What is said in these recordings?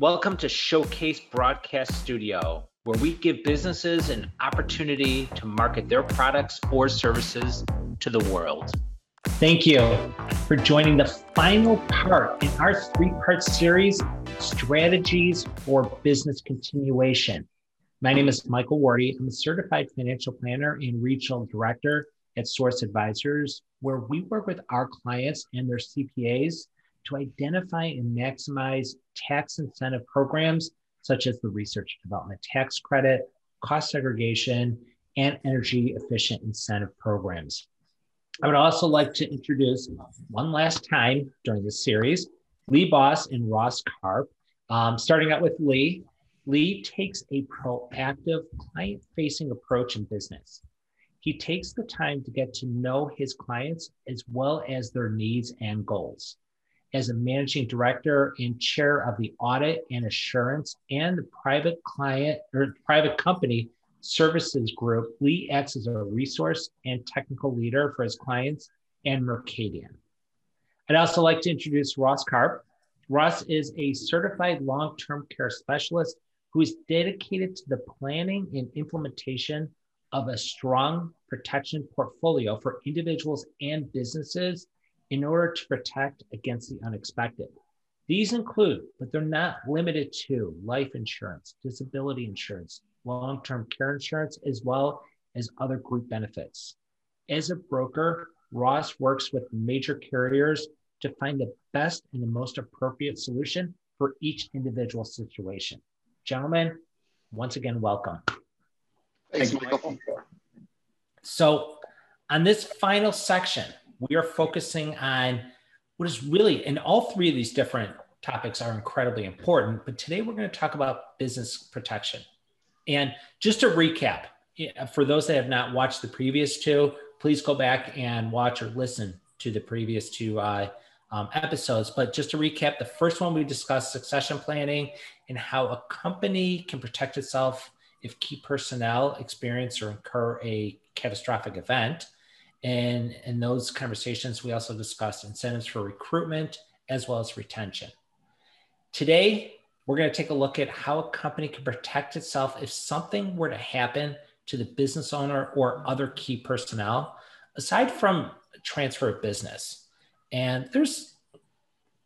Welcome to Showcase Broadcast Studio, where we give businesses an opportunity to market their products or services to the world. Thank you for joining the final part in our three part series Strategies for Business Continuation. My name is Michael Wardy. I'm a certified financial planner and regional director at Source Advisors, where we work with our clients and their CPAs to identify and maximize tax incentive programs such as the Research and Development Tax Credit, cost segregation, and energy efficient incentive programs. I would also like to introduce one last time during this series Lee Boss and Ross Karp. Um, starting out with Lee, Lee takes a proactive, client facing approach in business. He takes the time to get to know his clients as well as their needs and goals as a managing director and chair of the audit and assurance and the private client or private company services group, Lee acts as a resource and technical leader for his clients and Mercadien. I'd also like to introduce Ross Karp. Ross is a certified long term care specialist who is dedicated to the planning and implementation of a strong protection portfolio for individuals and businesses in order to protect against the unexpected. These include, but they're not limited to, life insurance, disability insurance, long term care insurance, as well as other group benefits. As a broker, Ross works with major carriers to find the best and the most appropriate solution for each individual situation. Gentlemen, once again, welcome. Thanks, Michael. So, on this final section, we are focusing on what is really, and all three of these different topics are incredibly important, but today we're going to talk about business protection. And just to recap, for those that have not watched the previous two, please go back and watch or listen to the previous two uh, um, episodes. But just to recap, the first one we discussed succession planning and how a company can protect itself if key personnel experience or incur a catastrophic event. And in those conversations, we also discussed incentives for recruitment as well as retention. Today, we're going to take a look at how a company can protect itself if something were to happen to the business owner or other key personnel, aside from transfer of business. And there's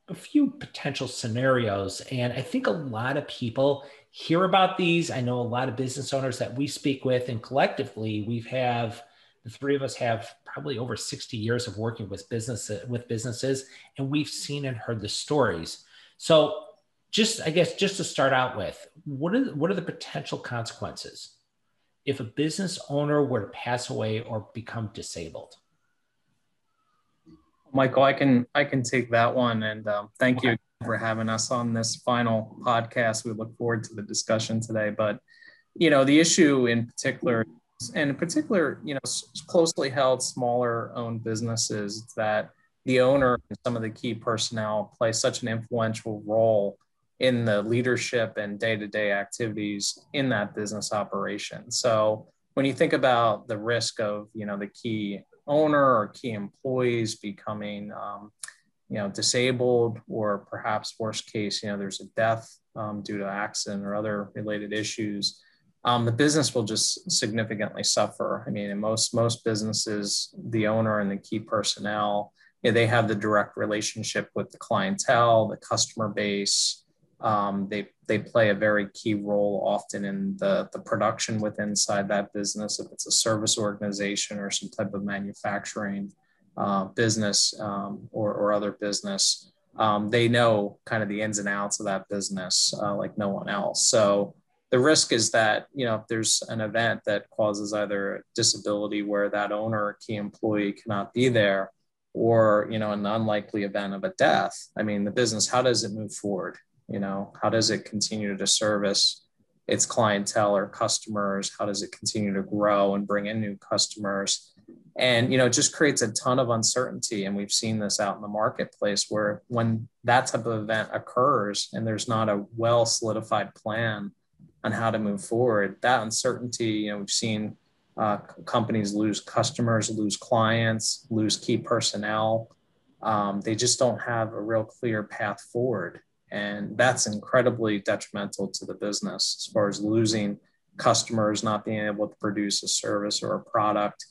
a few potential scenarios. And I think a lot of people hear about these. I know a lot of business owners that we speak with, and collectively, we have the three of us have probably over 60 years of working with business with businesses, and we've seen and heard the stories. So, just I guess just to start out with, what are what are the potential consequences if a business owner were to pass away or become disabled? Michael, I can I can take that one, and um, thank okay. you for having us on this final podcast. We look forward to the discussion today. But you know, the issue in particular and in particular, you know, closely held, smaller owned businesses that the owner and some of the key personnel play such an influential role in the leadership and day-to-day activities in that business operation. So when you think about the risk of, you know, the key owner or key employees becoming, um, you know, disabled, or perhaps worst case, you know, there's a death um, due to accident or other related issues um, the business will just significantly suffer. I mean, in most most businesses, the owner and the key personnel, you know, they have the direct relationship with the clientele, the customer base. Um, they they play a very key role often in the the production within inside that business. If it's a service organization or some type of manufacturing uh, business um, or or other business, um, they know kind of the ins and outs of that business uh, like no one else. So the risk is that you know if there's an event that causes either a disability where that owner or key employee cannot be there or you know an unlikely event of a death i mean the business how does it move forward? You know how does it continue to service its clientele or customers? How does it continue to grow and bring in new customers? And you know it just creates a ton of uncertainty and we've seen this out in the marketplace where when that type of event occurs and there's not a well solidified plan on how to move forward. That uncertainty, you know, we've seen uh, companies lose customers, lose clients, lose key personnel. Um, they just don't have a real clear path forward. And that's incredibly detrimental to the business as far as losing customers, not being able to produce a service or a product,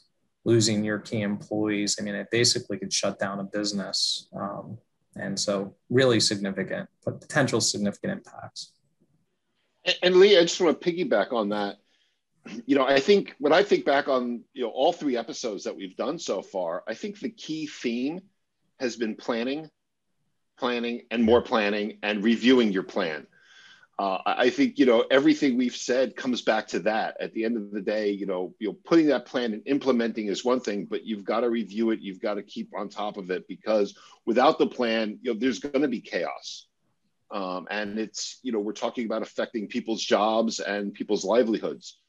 losing your key employees. I mean, it basically could shut down a business. Um, and so, really significant, but potential significant impacts. And, and Lee, I just want to piggyback on that. You know, I think when I think back on you know all three episodes that we've done so far, I think the key theme has been planning, planning, and more planning, and reviewing your plan uh, I think you know everything we've said comes back to that. At the end of the day, you know, you know, putting that plan and implementing is one thing, but you've got to review it. You've got to keep on top of it because without the plan, you know, there's going to be chaos. Um, and it's you know we're talking about affecting people's jobs and people's livelihoods.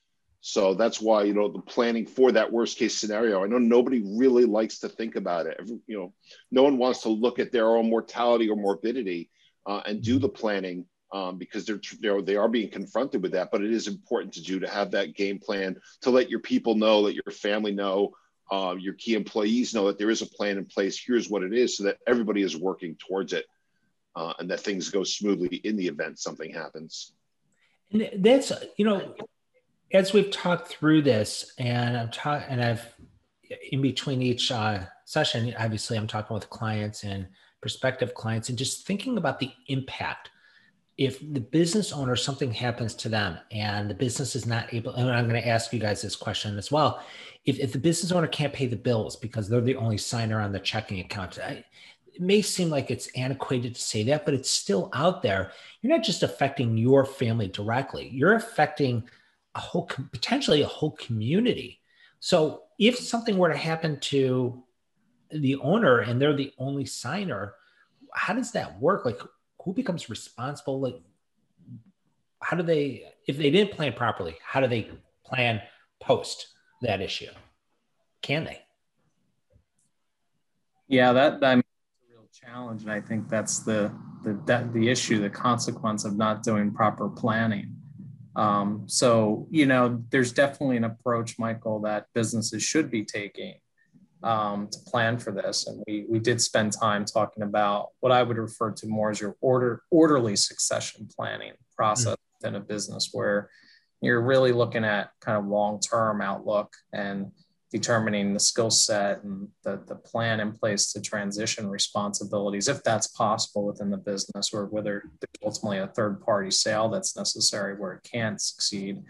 So that's why you know the planning for that worst case scenario. I know nobody really likes to think about it. Every, you know, no one wants to look at their own mortality or morbidity uh, and do the planning um, because they're, they're they are being confronted with that. But it is important to do to have that game plan to let your people know, let your family know, uh, your key employees know that there is a plan in place. Here's what it is, so that everybody is working towards it, uh, and that things go smoothly in the event something happens. And that's you know, as we've talked through this, and I'm talking, and I've in between each uh, session, obviously, I'm talking with clients and prospective clients, and just thinking about the impact if the business owner something happens to them and the business is not able and i'm going to ask you guys this question as well if, if the business owner can't pay the bills because they're the only signer on the checking account I, it may seem like it's antiquated to say that but it's still out there you're not just affecting your family directly you're affecting a whole potentially a whole community so if something were to happen to the owner and they're the only signer how does that work like who becomes responsible? Like, how do they, if they didn't plan properly, how do they plan post that issue? Can they? Yeah, that I mean, challenge, and I think that's the the that, the issue, the consequence of not doing proper planning. Um, so you know, there's definitely an approach, Michael, that businesses should be taking um, to plan for this. And we, we did spend time talking about what I would refer to more as your order, orderly succession planning process mm-hmm. in a business where you're really looking at kind of long-term outlook and determining the skill set and the, the plan in place to transition responsibilities, if that's possible within the business, or whether there's ultimately a third party sale that's necessary where it can't succeed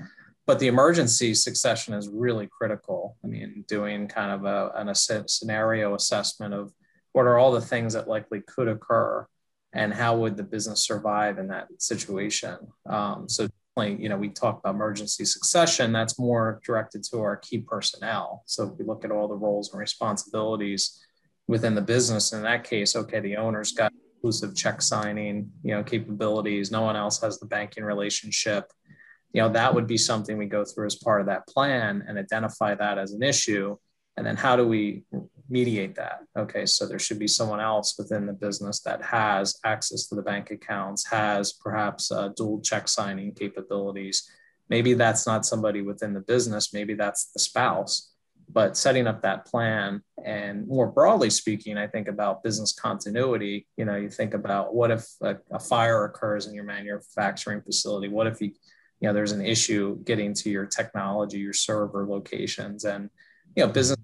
but the emergency succession is really critical. I mean, doing kind of a, an a scenario assessment of what are all the things that likely could occur and how would the business survive in that situation. Um, so, you know, we talk about emergency succession, that's more directed to our key personnel. So, if we look at all the roles and responsibilities within the business, in that case, okay, the owner's got exclusive check signing, you know, capabilities. No one else has the banking relationship you know that would be something we go through as part of that plan and identify that as an issue and then how do we mediate that. Okay so there should be someone else within the business that has access to the bank accounts has perhaps uh, dual check signing capabilities. Maybe that's not somebody within the business maybe that's the spouse. But setting up that plan and more broadly speaking i think about business continuity. You know you think about what if a, a fire occurs in your manufacturing facility? What if you you know there's an issue getting to your technology your server locations? And you know business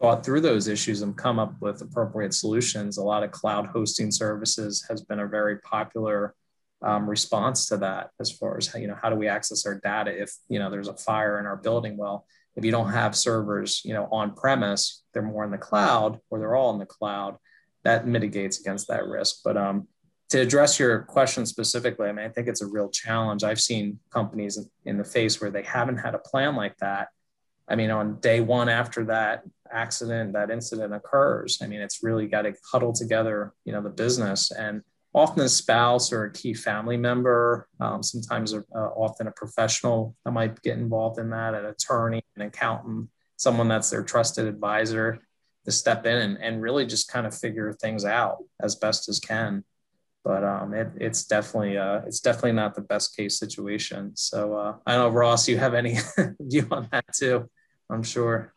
thought through those issues and come up with appropriate solutions a lot of cloud hosting services has been a very popular um, response to that as far as you know how do we access our data if you know there's a fire in our building well if you don't have servers you know on premise they're more in the cloud or they're all in the cloud that mitigates against that risk but um, to address your question specifically, I mean, I think it's a real challenge. I've seen companies in the face where they haven't had a plan like that. I mean, on day one after that accident, that incident occurs, I mean, it's really got to huddle together, you know, the business and often a spouse or a key family member, um, sometimes uh, often a professional that might get involved in that, an attorney, an accountant, someone that's their trusted advisor to step in and, and really just kind of figure things out as best as can but um, it, it's definitely uh, it's definitely not the best case situation. So uh, I don't know, Ross, you have any view on that too? I'm sure.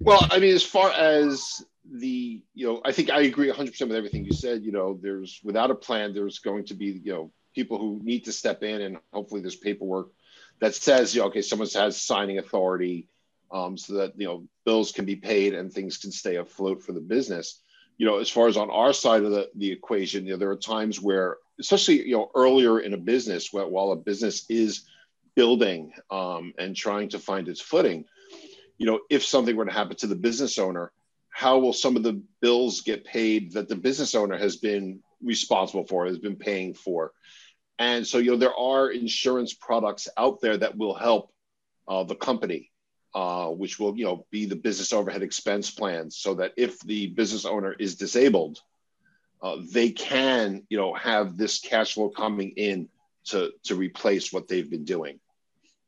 Well, I mean, as far as the you know I think I agree 100 percent with everything you said. You know, there's without a plan, there's going to be you know people who need to step in, and hopefully there's paperwork that says you know okay someone has signing authority, um, so that you know bills can be paid and things can stay afloat for the business. You know, as far as on our side of the, the equation, you know, there are times where, especially you know earlier in a business, where, while a business is building um, and trying to find its footing, you know, if something were to happen to the business owner how will some of the bills get paid that the business owner has been responsible for, has been paying for? And so, you know, there are insurance products out there that will help uh, the company, uh, which will, you know, be the business overhead expense plans, so that if the business owner is disabled, uh, they can, you know, have this cash flow coming in to to replace what they've been doing.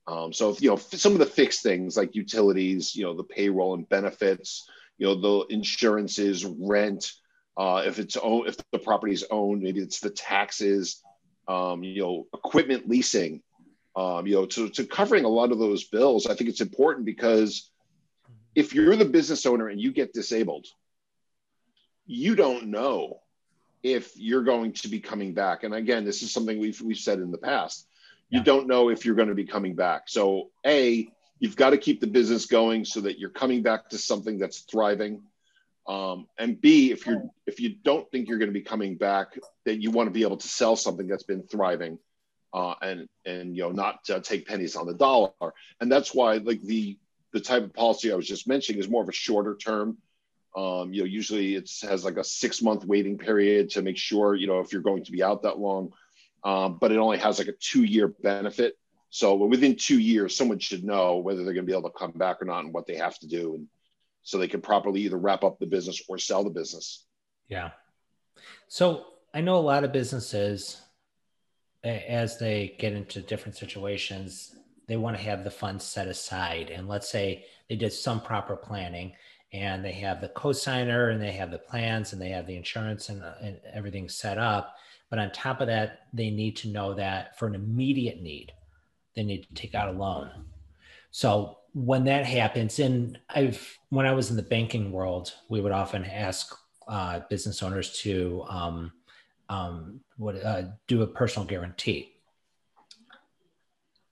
Um, so, you know, some of the fixed things like utilities, you know, the payroll and benefits, you know the insurances rent uh, if it's owned if the property is owned maybe it's the taxes um, you know equipment leasing um, you know to, to covering a lot of those bills i think it's important because if you're the business owner and you get disabled you don't know if you're going to be coming back. And again this is something we've, we've said in the past you yeah. don't know if you're going to be coming back. So a you've got to keep the business going so that you're coming back to something that's thriving. Um, and b if you're if you don't think you're going to be coming back that you want to be able to sell something that's been thriving uh, and and you know not uh, take pennies on the dollar. And that's why like the the type of policy i was just mentioning is more of a shorter term. Um, you know usually it has like a six month waiting period to make sure you know if you're going to be out that long um, but it only has like a two year benefit so within two years, someone should know whether they're going to be able to come back or not and what they have to do. And so they can properly either wrap up the business or sell the business. Yeah. So I know a lot of businesses, as they get into different situations, they want to have the funds set aside. And let's say they did some proper planning and they have the cosigner and they have the plans and they have the insurance and, and everything set up. But on top of that, they need to know that for an immediate need, they need to take out a loan. So when that happens, and I've when I was in the banking world, we would often ask uh, business owners to um, um, what uh, do a personal guarantee.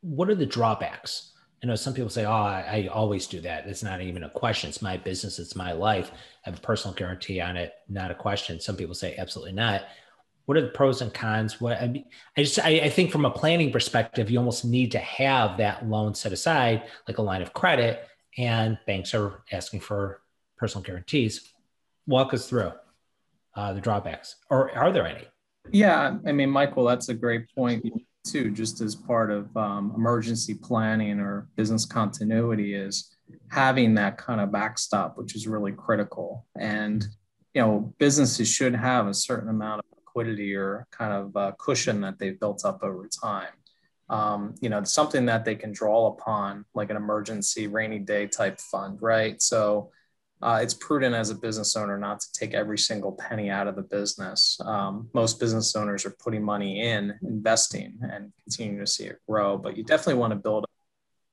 What are the drawbacks? I know some people say, "Oh, I, I, always do that. It's not even a question. It's my business. It's my life. I have a personal guarantee on it. Not a question." Some people say, "Absolutely not." What are the pros and cons? What i mean i just I, I, think from a planning perspective you almost need to have that loan set aside like a line of credit and banks are asking for personal guarantees. Walk us through uh, the drawbacks. Or are there any? Yeah i mean michael that's a great point too just as part of um, emergency planning or business continuity is having that kind of backstop which is really critical. And you know businesses should have a certain amount of liquidity or kind of uh, cushion that they've built up over time. Um, you know, something that they can draw upon, like an emergency rainy day type fund, right? So uh, it's prudent as a business owner not to take every single penny out of the business. Um, most business owners are putting money in, investing, and continuing to see it grow. But you definitely want to build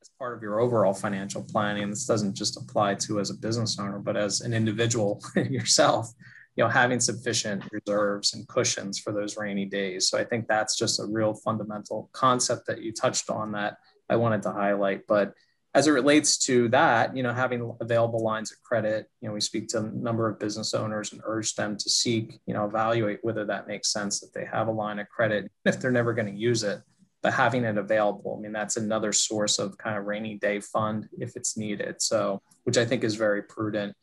as part of your overall financial planning. This doesn't just apply to as a business owner, but as an individual yourself you know having sufficient reserves and cushions for those rainy days. So i think that's just a real fundamental concept that you touched on that i wanted to highlight. But as it relates to that you know having available lines of credit you know we speak to a number of business owners and urge them to seek you know evaluate whether that makes sense that they have a line of credit if they're never going to use it. But having it available i mean that's another source of kind of rainy day fund if it's needed. So which i think is very prudent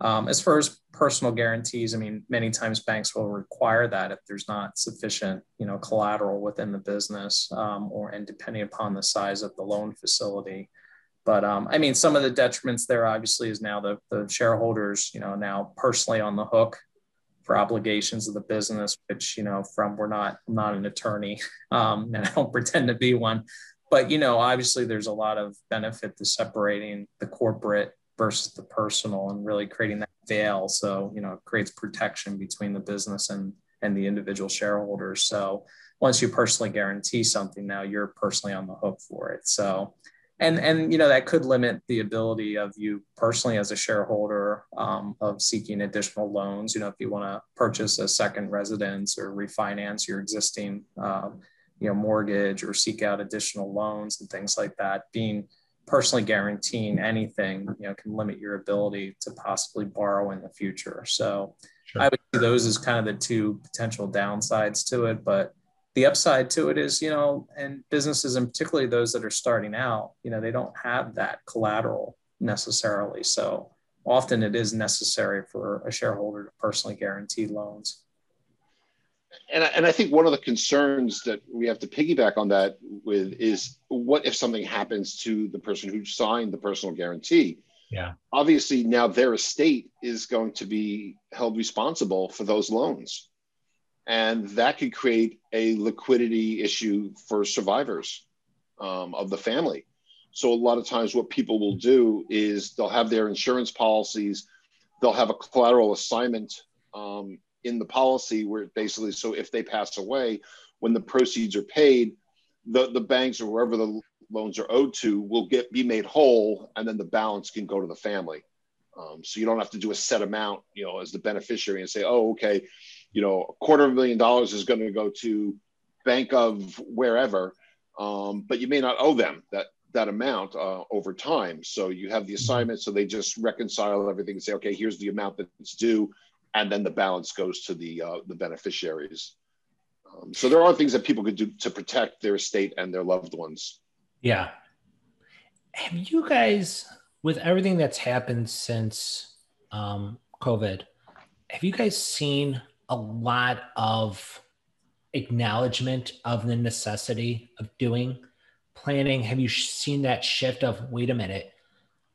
um, as far as personal guarantees, I mean, many times banks will require that if there's not sufficient, you know, collateral within the business, um, or and depending upon the size of the loan facility. But um, I mean, some of the detriments there obviously is now the, the shareholders, you know, now personally on the hook for obligations of the business, which you know, from we're not I'm not an attorney, um, and I don't pretend to be one, but you know, obviously there's a lot of benefit to separating the corporate versus the personal and really creating that veil. So you know it creates protection between the business and and the individual shareholders. So once you personally guarantee something now you're personally on the hook for it. So and and you know that could limit the ability of you personally as a shareholder um, of seeking additional loans. You know if you want to purchase a second residence or refinance your existing um, you know mortgage or seek out additional loans and things like that being personally guaranteeing anything you know can limit your ability to possibly borrow in the future so sure. i would see those as kind of the two potential downsides to it but the upside to it is, you know, and businesses, and particularly those that are starting out, you know, they don't have that collateral necessarily. So often it is necessary for a shareholder to personally guarantee loans. And, and I think one of the concerns that we have to piggyback on that with is what if something happens to the person who signed the personal guarantee? Yeah. Obviously, now their estate is going to be held responsible for those loans and that could create a liquidity issue for survivors um, of the family. So a lot of times, what people will do is they'll have their insurance policies, they'll have a collateral assignment um, in the policy where basically, so if they pass away, when the proceeds are paid, the the banks or wherever the loans are owed to will get be made whole, and then the balance can go to the family. Um, so you don't have to do a set amount, you know, as the beneficiary and say, oh, okay, you know, a quarter of a million dollars is going to go to bank of wherever, um, but you may not owe them that that amount uh, over time. So you have the mm-hmm. assignment, so they just reconcile everything and say, okay, here's the amount that's due, and then the balance goes to the uh, the beneficiaries. Um, so there are things that people could do to protect their estate and their loved ones. Yeah. Have you guys, with everything that's happened since um, COVID, have you guys seen a lot of acknowledgement of the necessity of doing planning. Have you seen that shift of, wait a minute,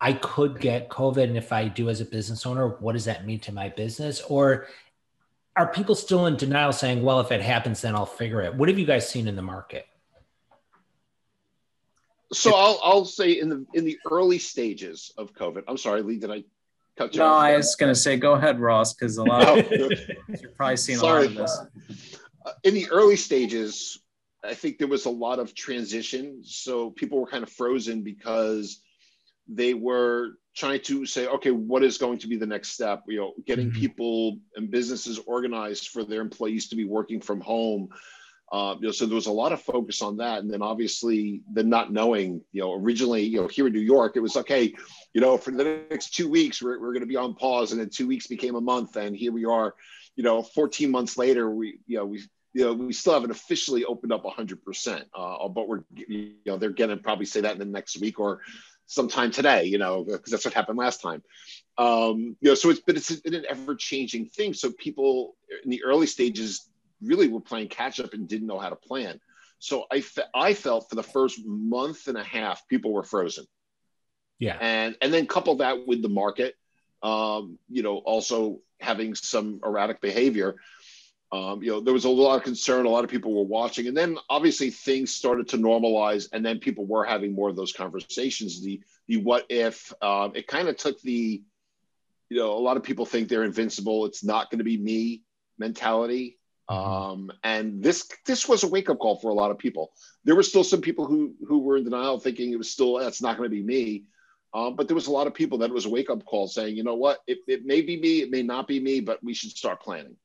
I could get COVID. And if I do as a business owner, what does that mean to my business? Or are people still in denial saying, well, if it happens, then I'll figure it? What have you guys seen in the market? So I'll, I'll say in the in the early stages of COVID. I'm sorry, Lee. Did I cut you no, off. I was going to say, go ahead, Ross, because a lot of you're probably seeing Sorry. a lot of this. Uh, in the early stages, I think there was a lot of transition. So people were kind of frozen because they were trying to say, okay, what is going to be the next step? You know, getting mm-hmm. people and businesses organized for their employees to be working from home, uh, you know, so there was a lot of focus on that, and then obviously the not knowing. You know, originally, you know, here in New York, it was okay. You know, for the next two weeks, we're, we're going to be on pause, and then two weeks became a month, and here we are. You know, 14 months later, we you know we you know we still haven't officially opened up 100 percent, uh, but we're you know they're going to probably say that in the next week or sometime today. You know, because that's what happened last time. Um, you know, so it's but it's an ever changing thing. So people in the early stages really were playing catch up and didn't know how to plan. So I, fe- I felt for the first month and a half, people were frozen. Yeah. And, and then couple that with the market, um, you know, also having some erratic behavior. Um, you know, there was a lot of concern. A lot of people were watching, and then obviously things started to normalize, and then people were having more of those conversations. The the what if? Um, it kind of took the, you know, a lot of people think they're invincible. It's not going to be me mentality. Mm-hmm. Um, and this this was a wake up call for a lot of people. There were still some people who who were in denial, thinking it was still that's not going to be me. Um, but there was a lot of people that it was a wake up call saying, you know what, it, it may be me, it may not be me, but we should start planning.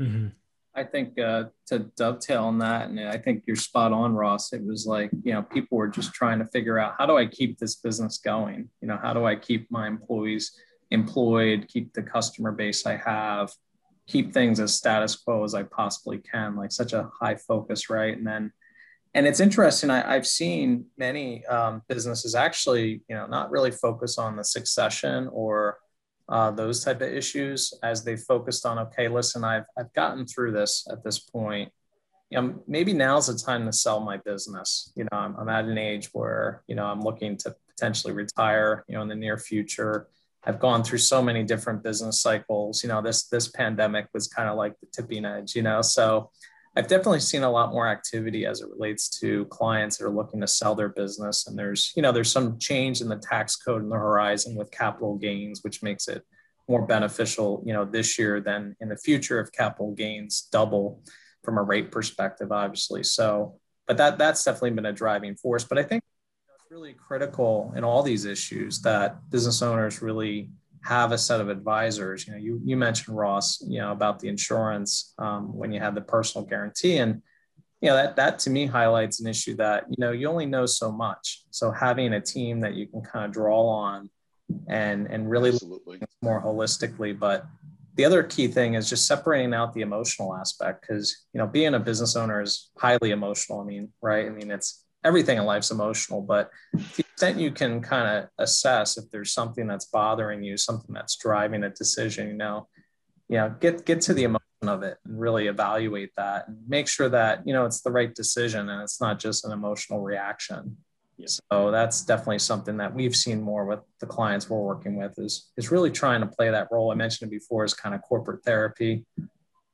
Mm-hmm. I think uh, to dovetail on that, and I think you're spot on, Ross. It was like you know people were just trying to figure out how do I keep this business going. You know, how do I keep my employees employed, keep the customer base I have keep things as status quo as I possibly can, like such a high focus, right? And then, and it's interesting. I, have seen many um, businesses actually, you know, not really focus on the succession or uh, those type of issues as they focused on. Okay, listen, I've I've gotten through this at this point. You know, maybe now's the time to sell my business. You know, I'm, I'm at an age where you know I'm looking to potentially retire. You know, in the near future I've gone through so many different business cycles. You know, this this pandemic was kind of like the tipping edge. You know, so I've definitely seen a lot more activity as it relates to clients that are looking to sell their business. And there's you know there's some change in the tax code in the horizon with capital gains, which makes it more beneficial. You know, this year than in the future if capital gains double from a rate perspective, obviously. So, but that that's definitely been a driving force. But I think it's really critical in all these issues that business owners really have a set of advisors. You know, you, you mentioned Ross, you know, about the insurance um, when you had the personal guarantee. And, you know, that, that to me highlights an issue that, you know, you only know so much. So having a team that you can kind of draw on and, and really more holistically, but the other key thing is just separating out the emotional aspect because you know being a business owner is highly emotional i mean right i mean it's everything in life's emotional but to the extent you can kind of assess if there's something that's bothering you something that's driving a decision you know you know get get to the emotion of it and really evaluate that and make sure that you know it's the right decision and it's not just an emotional reaction yeah. so that's definitely something that we've seen more with the clients we're working with is is really trying to play that role i mentioned it before is kind of corporate therapy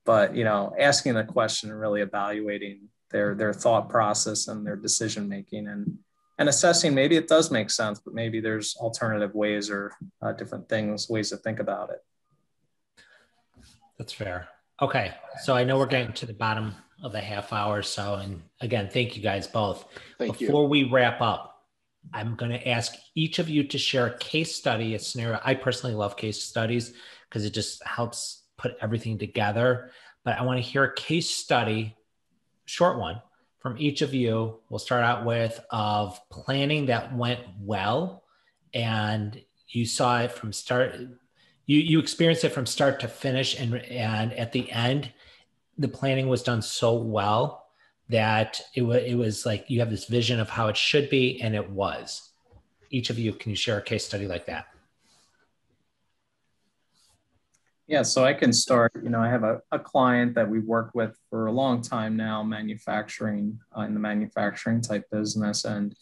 but you know asking the question and really evaluating their their thought process and their decision making and and assessing maybe it does make sense but maybe there's alternative ways or uh, different things ways to think about it. That's fair. Okay so i know we're getting to the bottom of the half hour so and again thank you guys both. Thank before you. we wrap up i'm going to ask each of you to share a case study a scenario. I personally love case studies because it just helps put everything together but i want to hear a case study short one from each of you. We'll start out with of planning that went well and you saw it from start you you experienced it from start to finish and and at the end the planning was done so well that it, was it was like you have this vision of how it should be and it was each of you can you share a case study like that Yeah, so I can start. You know, I have a, a client that we've worked with for a long time now, manufacturing uh, in the manufacturing type business, and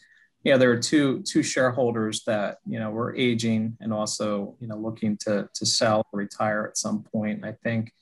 yeah, there are two two shareholders that you know were aging and also you know looking to to sell or retire at some point. I think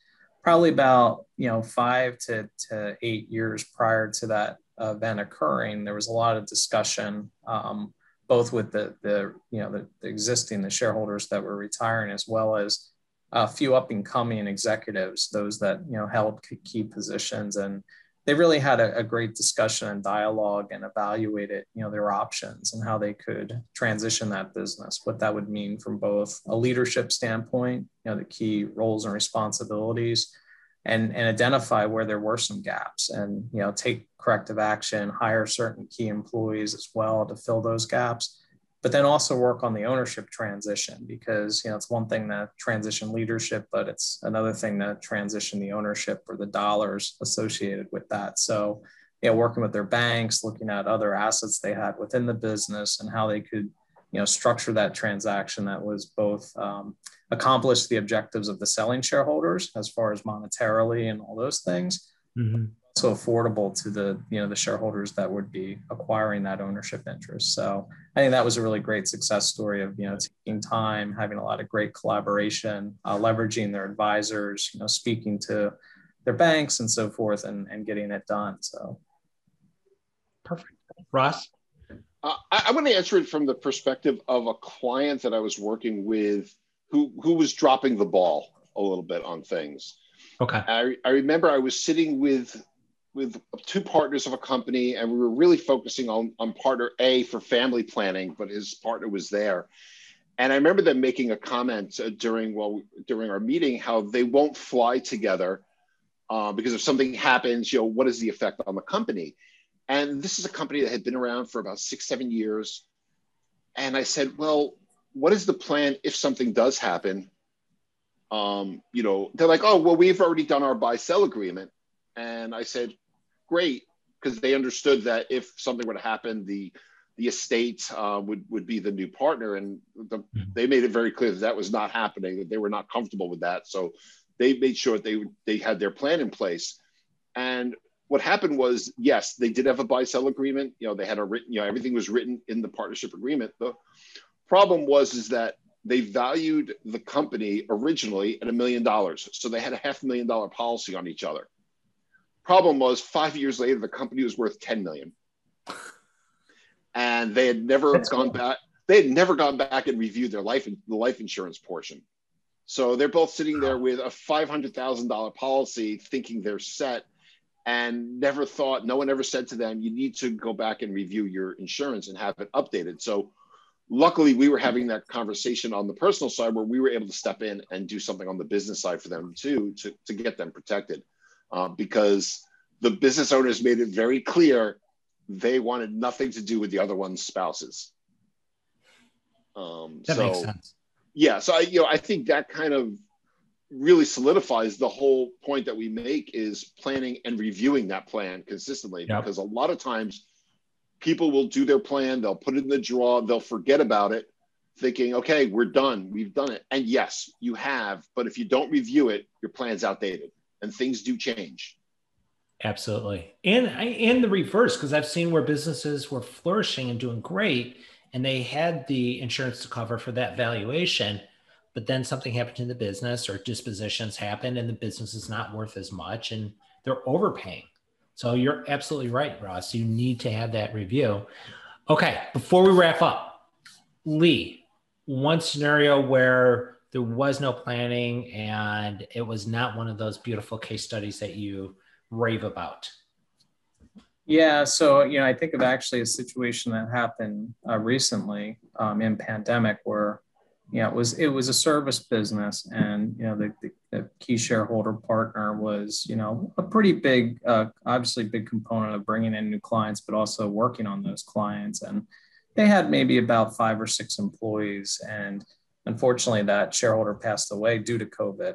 probably about you know five to to eight years prior to that event occurring, there was a lot of discussion. Um, both with the the you know the, the existing the shareholders that were retiring as well as a few up and coming executives, those that you know held key positions, and they really had a, a, great discussion and dialogue and evaluated you know their options and how they could transition that business, what that would mean from both a leadership standpoint, you know the key roles and responsibilities, and and identify where there were some gaps and you know take corrective action, hire certain key employees as well to fill those gaps but then also work on the ownership transition because you know it's one thing to transition leadership but it's another thing to transition the ownership or the dollars associated with that. So you know working with their banks looking at other assets they had within the business and how they could you know structure that transaction that was both um, accomplish the objectives of the selling shareholders as far as monetarily and all those things mm-hmm so affordable to the you know the shareholders that would be acquiring that ownership interest. So i think that was a really great success story of you know taking time having a lot of great collaboration uh, leveraging their advisors you know speaking to their banks and so forth and, and getting it done. So. Perfect. Ross? Uh, I, I want to answer it from the perspective of a client that i was working with who who was dropping the ball a little bit on things. Okay. I, I remember I was sitting with with two partners of a company, and we were really focusing on on partner A for family planning, but his partner was there. And I remember them making a comment uh, during well during our meeting how they won't fly together uh, because if something happens, you know, what is the effect on the company? And this is a company that had been around for about six, seven years. And I said, well, what is the plan if something does happen? Um, you know, they're like, oh, well, we've already done our buy sell agreement. And I said, great because they understood that if something were to happen, the the estate uh, would would be the new partner, and the, mm-hmm. they made it very clear that that was not happening. That they were not comfortable with that, so they made sure that they they had their plan in place. And what happened was, yes, they did have a buy sell agreement. You know, they had a written, you know, everything was written in the partnership agreement. The problem was is that they valued the company originally at a million dollars, so they had a half million dollar policy on each other. Problem was, five years later, the company was worth 10 million. And they had never That's gone cool. back. They had never gone back and reviewed their life the life insurance portion. So they're both sitting there with a five hundred thousand dollar policy, thinking they're set. and never thought, no one ever said to them, you need to go back and review your insurance and have it updated. So luckily we were having that conversation on the personal side where we were able to step in and do something on the business side for them too, to, to get them protected. Uh, because the business owners made it very clear they wanted nothing to do with the other one's spouses. Um, that so, makes sense. Yeah, so I, you know, I think that kind of really solidifies the whole point that we make is planning and reviewing that plan consistently yep. because a lot of times people will do their plan they'll put it in the drawer they'll forget about it thinking okay we're done we've done it and yes you have but if you don't review it your plan's outdated and things do change absolutely and I, and the reverse because i've seen where businesses were flourishing and doing great and they had the insurance to cover for that valuation but then something happened in the business or dispositions happened and the business is not worth as much and they're overpaying. So you're absolutely right, Ross. You need to have that review. Okay, before we wrap up, Lee, one scenario where there was no planning and it was not one of those beautiful case studies that you rave about. Yeah, so you know, I think of actually a situation that happened uh, recently um, in pandemic where yeah, it was it was a service business, and you know the, the, the key shareholder partner was you know a pretty big, uh, obviously big component of bringing in new clients, but also working on those clients. And they had maybe about five or six employees, and unfortunately, that shareholder passed away due to COVID,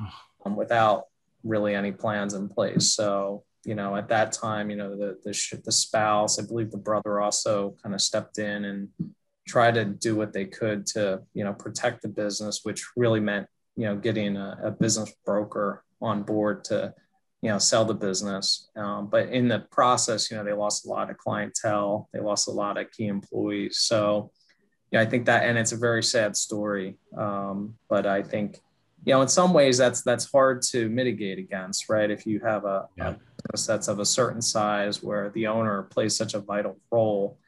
um, without really any plans in place. So you know at that time, you know the the, the spouse, I believe the brother also kind of stepped in and tried to do what they could to you know protect the business which really meant you know getting a, a business broker on board to you know sell the business um, but in the process you know they lost a lot of clientele they lost a lot of key employees so yeah i think that and it's a very sad story um, but i think you know in some ways that's that's hard to mitigate against right if you have a, yeah. a that's of a certain size where the owner plays such a vital role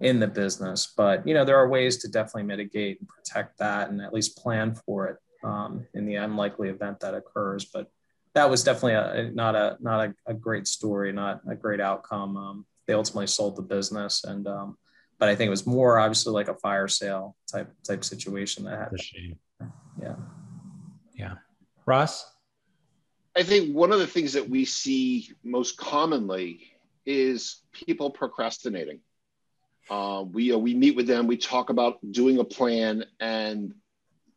in the business. But you know, there are ways to definitely mitigate and protect that, and at least plan for it um, in the unlikely event that occurs. But that was definitely a, not a not a, a great story, not a great outcome. Um, they ultimately sold the business, and um, but I think it was more obviously like a fire sale type type situation that happened. Yeah, yeah. Ross, I think one of the things that we see most commonly is people procrastinating uh, we uh, we meet with them. We talk about doing a plan, and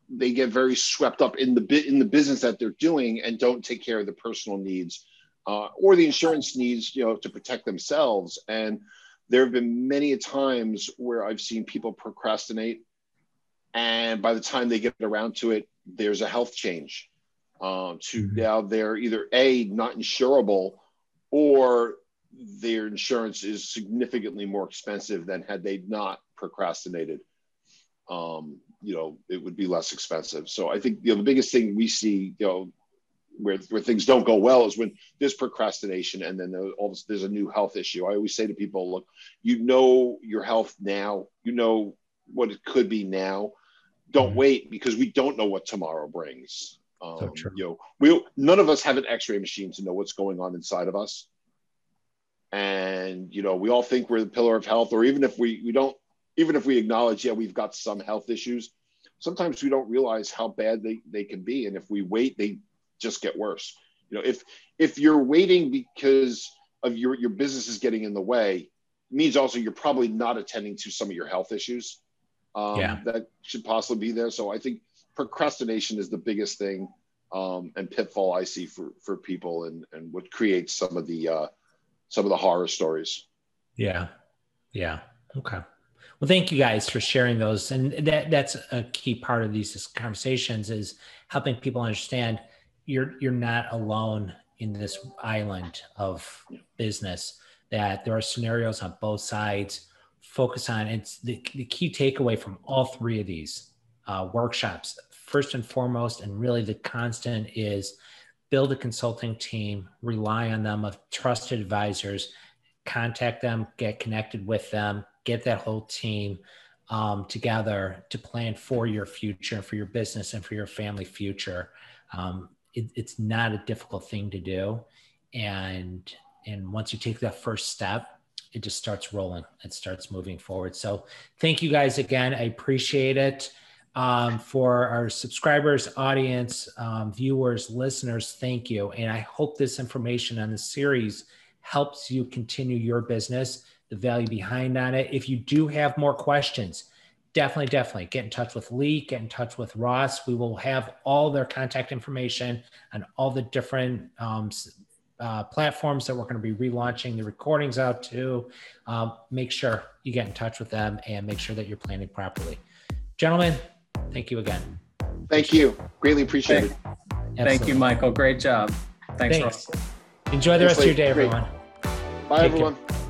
they get very swept up in the bit in the business that they're doing, and don't take care of the personal needs uh, or the insurance needs, you know, to protect themselves. And there have been many times where I've seen people procrastinate, and by the time they get around to it, there's a health change. Uh, to mm-hmm. now they're either a not insurable, or their insurance is significantly more expensive than had they not procrastinated. Um, you know, it would be less expensive. So I think you know the biggest thing we see, you know, where where things don't go well is when there's procrastination and then there's, all there's a new health issue. I always say to people, look, you know your health now, you know what it could be now. Don't mm-hmm. wait because we don't know what tomorrow brings. Um, so true. You know, we none of us have an X-ray machine to know what's going on inside of us and you know we all think we're the pillar of health or even if we we don't even if we acknowledge yeah we've got some health issues sometimes we don't realize how bad they, they can be and if we wait they just get worse you know if if you're waiting because of your your business is getting in the way means also you're probably not attending to some of your health issues um, yeah. that should possibly be there so i think procrastination is the biggest thing um, and pitfall i see for for people and and what creates some of the uh, some of the horror stories. Yeah. Yeah. Okay. Well, thank you guys for sharing those. And that that's a key part of these conversations is helping people understand you're you're not alone in this island of business, that there are scenarios on both sides. Focus on it's the, the key takeaway from all three of these uh, workshops. First and foremost, and really the constant is build a consulting team, rely on them of trusted advisors, contact them, get connected with them, get that whole team um, together to plan for your future, for your business, and for your family future. Um, it, it's not a difficult thing to do. and and once you take that first step it just starts rolling it starts moving forward. So thank you guys again. I appreciate it. Um, for our subscribers audience um, viewers listeners thank you. And i hope this information on the series helps you continue your business the value behind on it. If you do have more questions definitely definitely get in touch with lee get in touch with ross we will have all their contact information and all the different um, uh, platforms that we're going to be relaunching the recordings out to. Um, make sure you get in touch with them and make sure that you're planning properly. Gentlemen, thank you again. Thank you. Greatly appreciate thank, it. Absolutely. Thank you, Michael. Great job. Thanks. Thanks. Enjoy the rest of your day, everyone. Bye, Take everyone. Care.